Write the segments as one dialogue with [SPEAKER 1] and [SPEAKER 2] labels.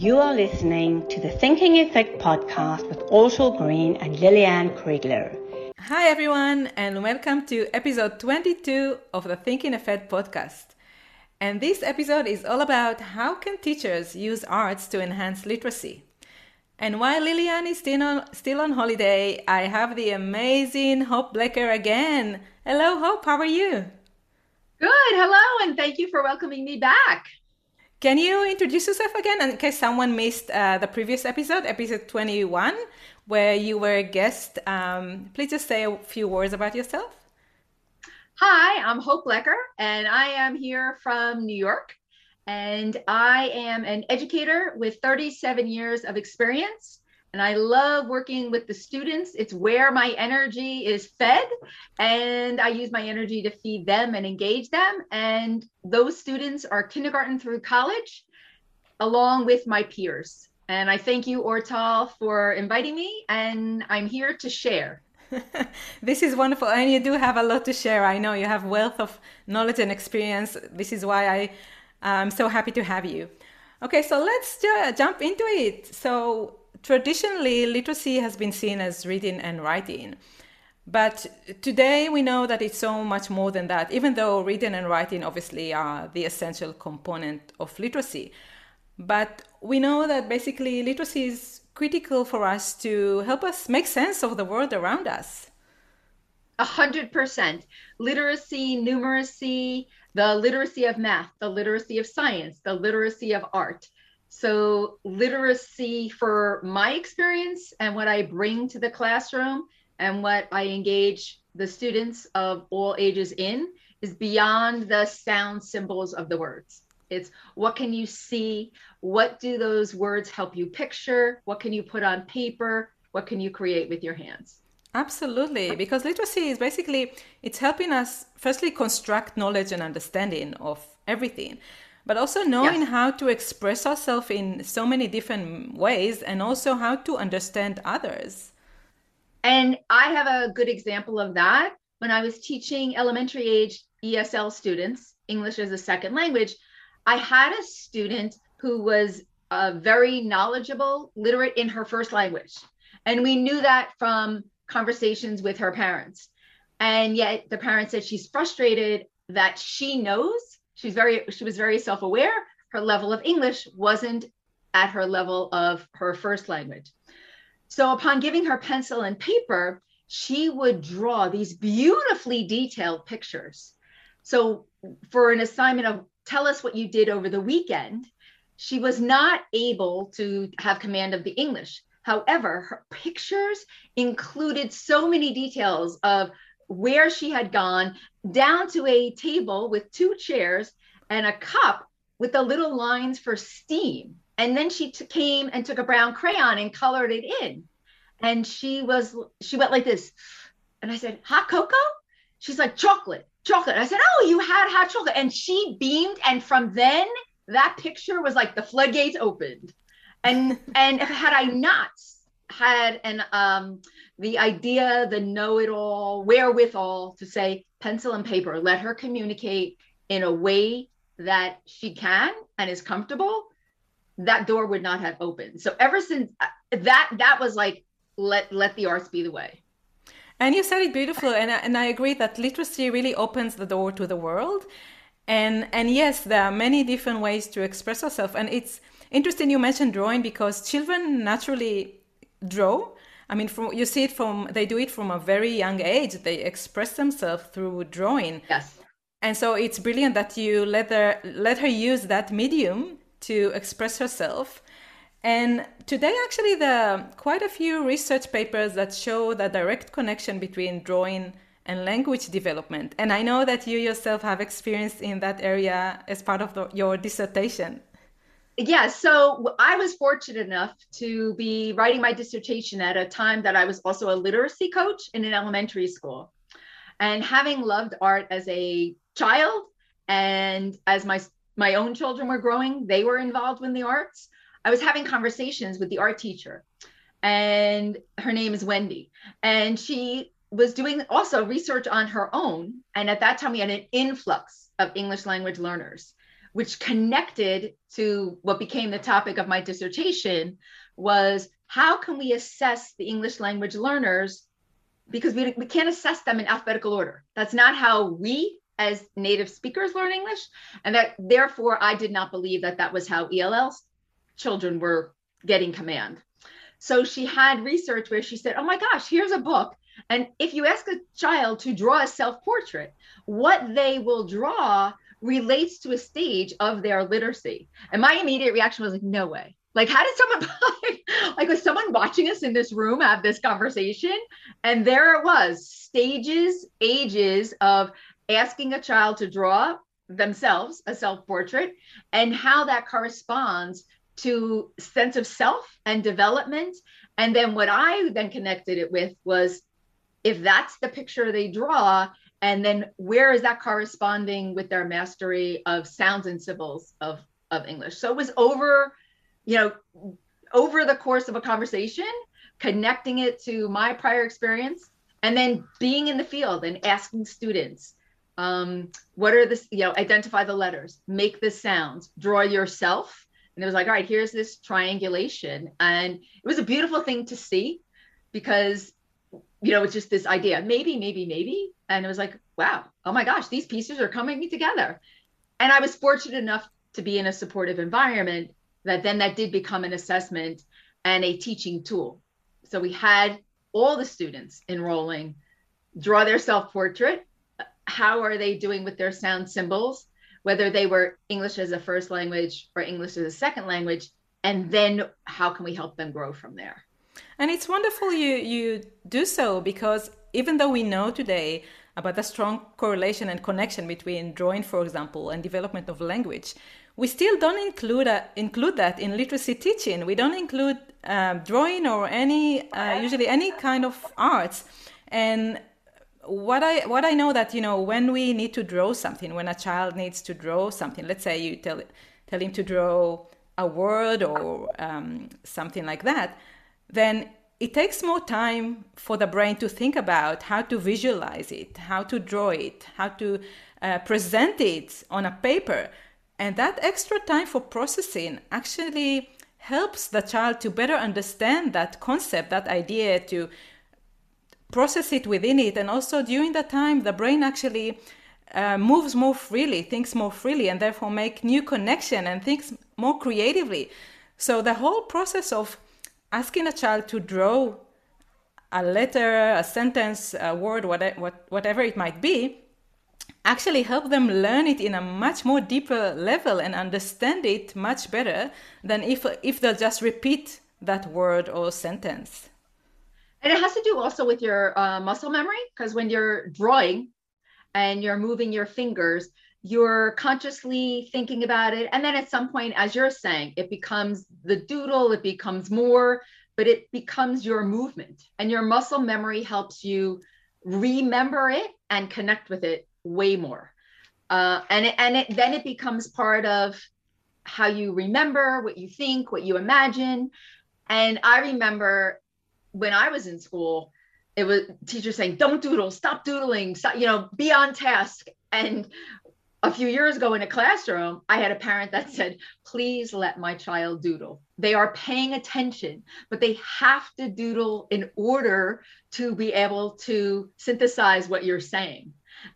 [SPEAKER 1] You are listening to the Thinking Effect podcast with Ortal Green and Lillian Kriegler.
[SPEAKER 2] Hi, everyone, and welcome to episode 22 of the Thinking Effect podcast. And this episode is all about how can teachers use arts to enhance literacy. And while Lillian is still on, still on holiday, I have the amazing Hope Blecher again. Hello, Hope, how are you?
[SPEAKER 3] Good, hello, and thank you for welcoming me back.
[SPEAKER 2] Can you introduce yourself again in case someone missed uh, the previous episode, episode 21, where you were a guest? Um, please just say a few words about yourself.
[SPEAKER 3] Hi, I'm Hope Blecher, and I am here from New York. And I am an educator with 37 years of experience and I love working with the students. It's where my energy is fed, and I use my energy to feed them and engage them. And those students are kindergarten through college, along with my peers. And I thank you, Ortal, for inviting me, and I'm here to share.
[SPEAKER 2] this is wonderful, and you do have a lot to share. I know you have wealth of knowledge and experience. This is why I am so happy to have you. Okay, so let's jump into it. So traditionally, literacy has been seen as reading and writing. But today we know that it's so much more than that, even though reading and writing obviously are the essential component of literacy. But we know that basically literacy is critical for us to help us make sense of the world around us.
[SPEAKER 3] A hundred percent. Literacy, numeracy, the literacy of math, the literacy of science, the literacy of art so, literacy for my experience and what I bring to the classroom and what I engage the students of all ages in is beyond the sound symbols of the words. It's what can you see? What do those words help you picture? What can you put on paper? What can you create with your hands?
[SPEAKER 2] Absolutely, because literacy is basically it's helping us firstly construct knowledge and understanding of everything but also knowing how to express ourselves in so many different ways and also how to understand others.
[SPEAKER 3] And I have a good example of that. When I was teaching elementary age ESL students, English as a second language, I had a student who was uh, very knowledgeable, literate in her first language. And we knew that from conversations with her parents. And yet the parents said she's frustrated that she knows she's very she was very self-aware. Her level of english wasn't at her level of her first language. So upon giving her pencil and paper she would draw these beautifully detailed pictures. So for an assignment of tell us what you did over the weekend she was not able to have command of the english. However her pictures included so many details of where she had gone down to a table with two chairs and a cup with the little lines for steam. And then she t- came and took a brown crayon and colored it in. And she was, she went like this. And I said, hot cocoa? She's like, chocolate, chocolate. I said, oh, you had hot chocolate. And she beamed. And from then, that picture was like the floodgates opened. And, and had I not had an um the idea the know-it-all wherewithal to say pencil and paper let her communicate in a way that she can and is comfortable that door would not have opened. So ever since uh, that that was like let let the arts be the way.
[SPEAKER 2] And you said it beautifully and I, and I agree that literacy really opens the door to the world. And and yes there are many different ways to express ourselves and it's interesting you mentioned drawing because children naturally draw. I mean from you see it from they do it from a very young age. They express themselves through drawing.
[SPEAKER 3] Yes.
[SPEAKER 2] And so it's brilliant that you let her let her use that medium to express herself. And today actually there are quite a few research papers that show the direct connection between drawing and language development. And i know that you yourself have experience in that area as part of the, your dissertation
[SPEAKER 3] yeah, so I was fortunate enough to be writing my dissertation at a time that I was also a literacy coach in an elementary school. And having loved art as a child and as my my own children were growing, they were involved in the arts. I was having conversations with the art teacher and her name is Wendy and she was doing also research on her own and at that time we had an influx of English language learners which connected to what became the topic of my dissertation was how can we assess the English language learners because we, we can't assess them in alphabetical order. That's not how we as native speakers learn English. And that therefore I did not believe that that was how ELL's children were getting command. So she had research where she said, Oh my gosh, here's a book. And if you ask a child to draw a self portrait, what they will draw relates to a stage of their literacy. And my immediate reaction was like, No way. Like, how did someone like was someone watching us in this room have this conversation? And there it was, stages, ages of asking a child to draw themselves a self-portrait and how that corresponds to sense of self and development. And then what I then connected it with was if that's the picture they draw, and then where is that corresponding with their mastery of sounds and symbols of, of English? So it was over you know, over the course of a conversation, connecting it to my prior experience, and then being in the field and asking students, um, what are the, you know, identify the letters, make the sounds, draw yourself. And it was like, all right, here's this triangulation. And it was a beautiful thing to see because, you know, it's just this idea, maybe, maybe, maybe. And it was like, wow, oh my gosh, these pieces are coming together. And I was fortunate enough to be in a supportive environment that then that did become an assessment and a teaching tool. So we had all the students enrolling draw their self portrait. How are they doing with their sound symbols, whether they were English as a first language or English as a second language? And then how can we help them grow from there?
[SPEAKER 2] And it's wonderful you, you do so because even though we know today about the strong correlation and connection between drawing, for example, and development of language, we still don't include uh, include that in literacy teaching. We don't include uh, drawing or any uh, usually any kind of arts. And what I what I know that you know when we need to draw something, when a child needs to draw something, let's say you tell tell him to draw a word or um, something like that, then it takes more time for the brain to think about how to visualize it, how to draw it, how to uh, present it on a paper and that extra time for processing actually helps the child to better understand that concept, that idea, to process it within it. And also during that time, the brain actually uh, moves more freely, thinks more freely, and therefore make new connection and thinks more creatively. So the whole process of asking a child to draw a letter, a sentence, a word, whatever, whatever it might be, actually help them learn it in a much more deeper level and understand it much better than if if they'll just repeat that word or sentence.
[SPEAKER 3] And it has to do also with your uh, muscle memory because when you're drawing and you're moving your fingers you're consciously thinking about it and then at some point as you're saying it becomes the doodle it becomes more but it becomes your movement and your muscle memory helps you remember it and connect with it way more. Uh, and it, and it, then it becomes part of how you remember, what you think, what you imagine. And I remember when I was in school, it was teachers saying, "Don't doodle, stop doodling, stop, you know, be on task." And a few years ago in a classroom, I had a parent that said, Please let my child doodle. They are paying attention, but they have to doodle in order to be able to synthesize what you're saying.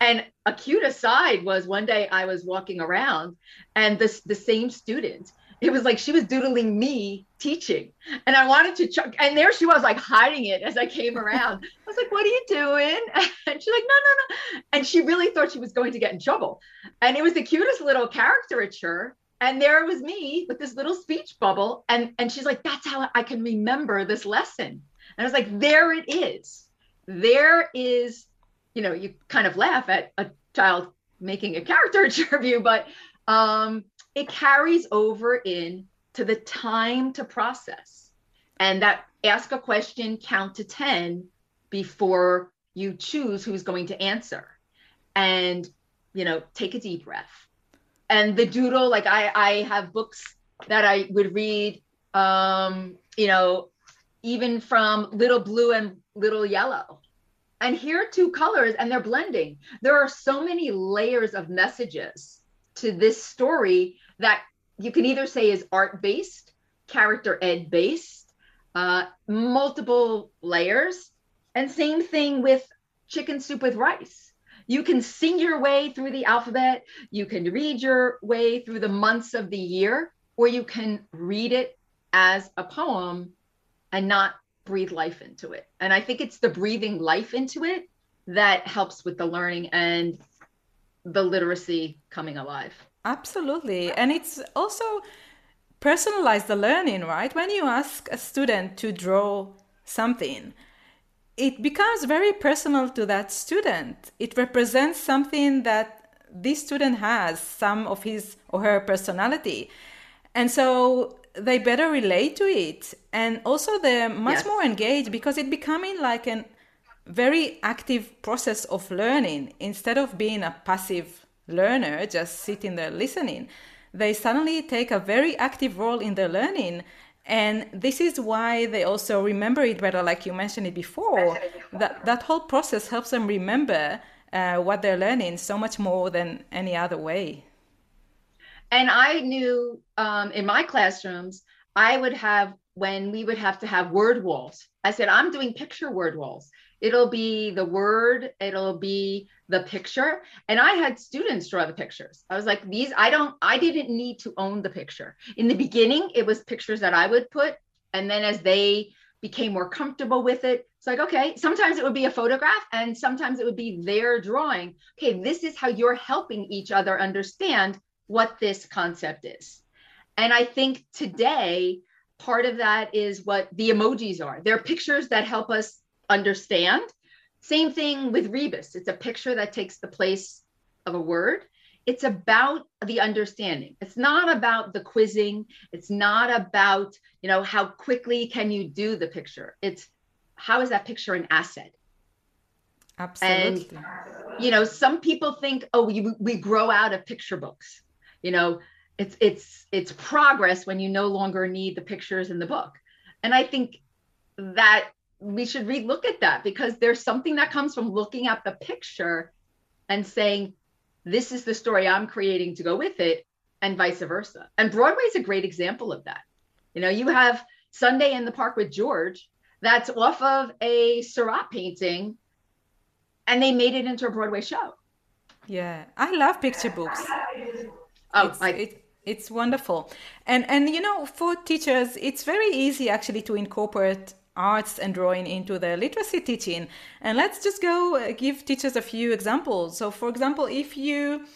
[SPEAKER 3] And a cute aside was one day I was walking around and this the same student, it was like she was doodling me teaching. And I wanted to chuck, and there she was like hiding it as I came around. I was like, what are you doing? And she's like, no, no, no. And she really thought she was going to get in trouble. And it was the cutest little caricature. And there was me with this little speech bubble. And, and she's like, that's how I can remember this lesson. And I was like, there it is. There is you know you kind of laugh at a child making a caricature of you but um, it carries over in to the time to process. And that ask a question count to 10 before you choose who's going to answer. And you know take a deep breath. And the doodle like i i have books that i would read um you know even from little blue and little yellow. And here are two colors and they're blending. There are so many layers of messages to this story that you can either say is art based, character ed based, uh, multiple layers, and same thing with chicken soup with rice. You can sing your way through the alphabet, you can read your way through the months of the year, or you can read it as a poem and not breathe life into it. And I think it's the breathing life into it that helps with the learning and the literacy coming alive.
[SPEAKER 2] Absolutely. And it's also personalize the learning, right? When you ask a student to draw something, it becomes very personal to that student. It represents something that this student has, some of his or her personality. And so they better relate to it. And also they're much yes. more engaged because it's becoming like a very active process of learning instead of being a passive learner just sitting there listening. They suddenly take a very active role in their learning. And this is why they also remember it better, like you mentioned it before. That, that whole process helps them remember uh, what they're learning so much more than any other way.
[SPEAKER 3] And I knew um, in my classrooms, I would have, when we would have to have word walls, I said, I'm doing picture word walls. It'll be the word, it'll be the picture. And I had students draw the pictures. I was like, these, I don't, I didn't need to own the picture. In the beginning, it was pictures that I would put. And then as they became more comfortable with it, it's like, okay, sometimes it would be a photograph and sometimes it would be their drawing. Okay, this is how you're helping each other understand what this concept is. And I think today, part of that is what the emojis are. They're pictures that help us understand. Same thing with Rebus. It's a picture that takes the place of a word. It's about the understanding. It's not about the quizzing. It's not about, you know, how quickly can you do the picture. It's how is that picture an asset?
[SPEAKER 2] Absolutely.
[SPEAKER 3] And, you know, some people think, oh, we, we grow out of picture books. You know, it's it's it's progress when you no longer need the pictures in the book. And I think that we should relook at that because there's something that comes from looking at the picture and saying, this is the story I'm creating to go with it, and vice versa. And Broadway is a great example of that. You know, you have Sunday in the Park with George, that's off of a Seurat painting, and they made it into a Broadway show.
[SPEAKER 2] Yeah, I love picture books.
[SPEAKER 3] Oh, it's, I,
[SPEAKER 2] it, it's wonderful, and and you know, for teachers, it's very easy actually to incorporate arts and drawing into the literacy teaching. And let's just go uh, give teachers a few examples. So, for example, if you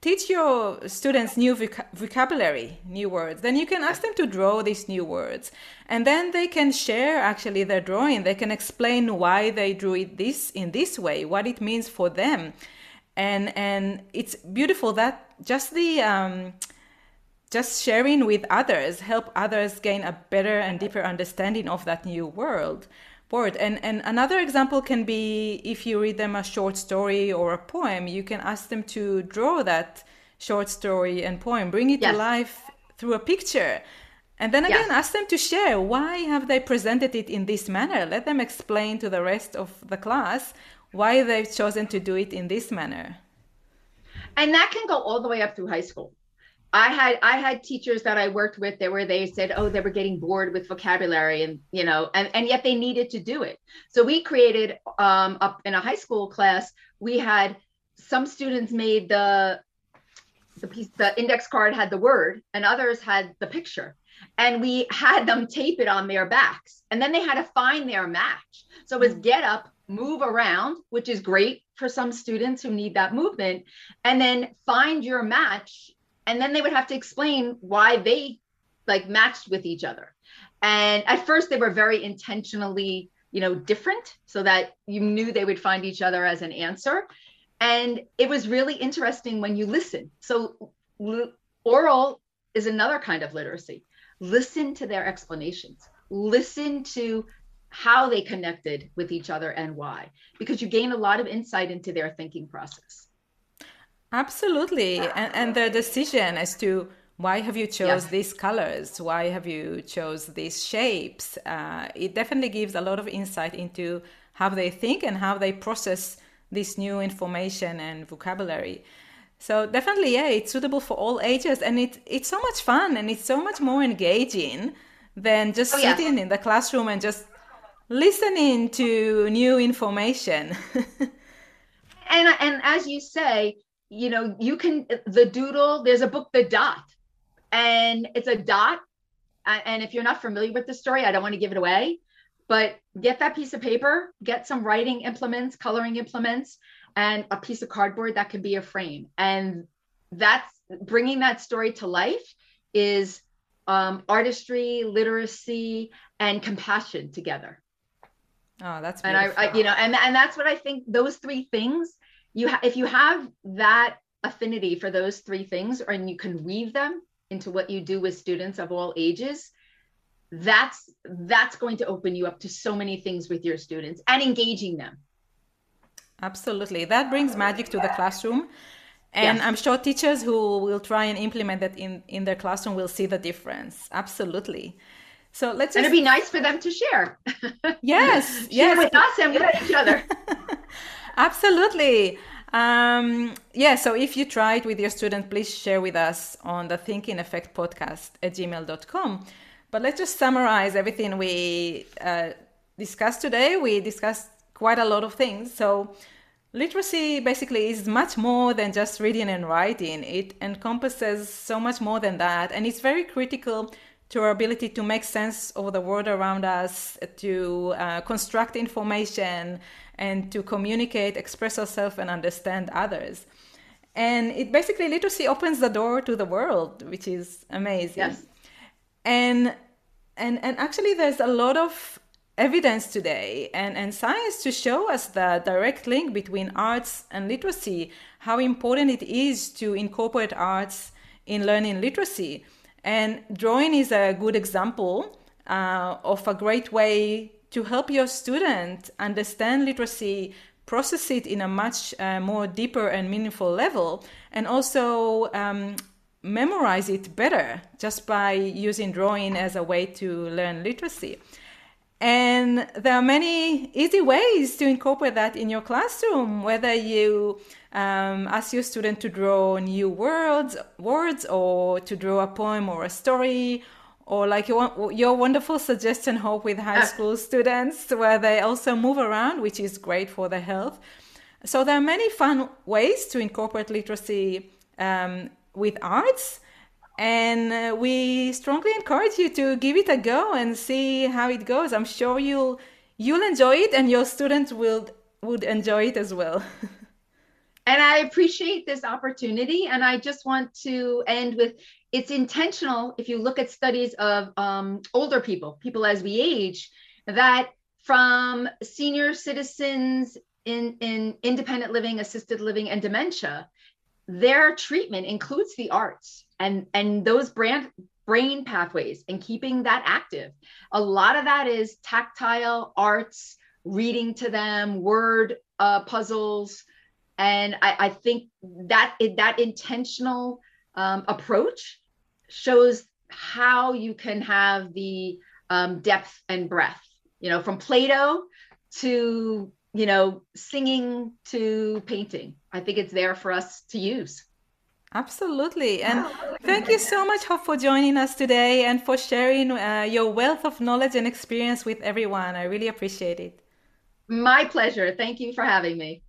[SPEAKER 2] teach your students new voc- vocabulary, new words, then you can ask them to draw these new words. And then they can share actually their drawing. They can explain why they drew it this in this way, what it means for them. And and it's beautiful that just the um, just sharing with others help others gain a better and deeper understanding of that new world. Board and and another example can be if you read them a short story or a poem you can ask them to draw that short story and poem bring it yes. to life through a picture. And then again yes. ask them to share why have they presented it in this manner. Let them explain to the rest of the class why they've chosen to do it in this manner.
[SPEAKER 3] And that can go all the way up through high school I had I had teachers that I worked with that where they said, oh, they were getting bored with vocabulary and you know, and, and yet they needed to do it. So we created um, up in a high school class, we had some students made the the piece the index card had the word and others had the picture. And we had them tape it on their backs. And then they had to find their match. So it was get up, move around, which is great for some students who need that movement, and then find your match and then they would have to explain why they like matched with each other. And at first they were very intentionally you know different so that you knew they would find each other as an answer. And it was really interesting when you listen. So oral is another kind of literacy. Listen to their explanations. Listen to how they connected with each other and why. Because you gain a lot of insight into their thinking process
[SPEAKER 2] Absolutely. And, and the decision as to why have you chose these colors? Why have you chose these shapes? Uh, it definitely gives a lot of insight into how they think and how they process this new information and vocabulary. So definitely, yeah, it's suitable for all ages, and it it's so much fun and it's so much more engaging than just oh, sitting in the classroom and just listening to new information.
[SPEAKER 3] and and as you say, you know, you can the doodle. There's a book, The Dot, and it's a dot. And if you're not familiar with the story, I don't want to give it away, but get that piece of paper, get some writing implements, coloring implements, and a piece of cardboard that can be a frame. And that's bringing that story to life is um, artistry, literacy, and compassion together.
[SPEAKER 2] Oh, that's
[SPEAKER 3] beautiful. and I, I, you know, and and that's what I think. Those three things, you ha- if you have that affinity for those three things, and you can weave them into what you do with students of all ages, that's that's going to open you up to so many things with your students and engaging them
[SPEAKER 2] Absolutely. That brings magic to the classroom. And yes. I'm sure teachers who will try and implement that in, in their classroom will see the difference. Absolutely. So let's
[SPEAKER 3] just... And it'd be nice for them to share.
[SPEAKER 2] Yes.
[SPEAKER 3] share
[SPEAKER 2] yes.
[SPEAKER 3] with us and with each other.
[SPEAKER 2] Absolutely. Um, yeah, so if you it with your student, please share with us on the Thinking Effect podcast at gmail.com. But let's just summarize everything we uh, discussed today. We discussed quite a lot of things. So literacy basically is much more than just reading and writing. It encompasses so much more than that, and it's very critical to our ability to make sense of the world around us, to uh, construct information, and to communicate, express ourselves, and understand others. And it basically literacy opens the door to the world, which is amazing.
[SPEAKER 3] Yes.
[SPEAKER 2] And and and actually, there's a lot of evidence today and, and science to show us the direct link between arts and literacy, how important it is to incorporate arts in learning literacy. And drawing is a good example uh, of a great way to help your student understand literacy, process it in a much uh, more deeper and meaningful level, and also um, memorize it better just by using drawing as a way to learn literacy. And there are many easy ways to incorporate that in your classroom, whether you um, ask your student to draw new words, words, or to draw a poem or a story, or like your, your wonderful suggestion, Hope, with high school students, where they also move around, which is great for their health. So there are many fun ways to incorporate literacy um, with arts. And uh, we strongly encourage you to give it a go and see how it goes. I'm sure you'll you'll enjoy it and your students will would enjoy it as well
[SPEAKER 3] and i appreciate this opportunity and i just want to end with it's intentional if you look at studies of um, older people people as we age that from senior citizens in, in independent living assisted living and dementia their treatment includes the arts and and those brand brain pathways and keeping that active. A lot of that is tactile arts reading to them word uh, puzzles and I, I think that that intentional um, approach shows how you can have the um, depth and breadth you know from Play-Doh to you know singing to painting i think it's there for us to use
[SPEAKER 2] Absolutely. And thank you so much, Hope, for joining us today and for sharing uh, your wealth of knowledge and experience with everyone. I really appreciate it.
[SPEAKER 3] My pleasure. Thank you for having me.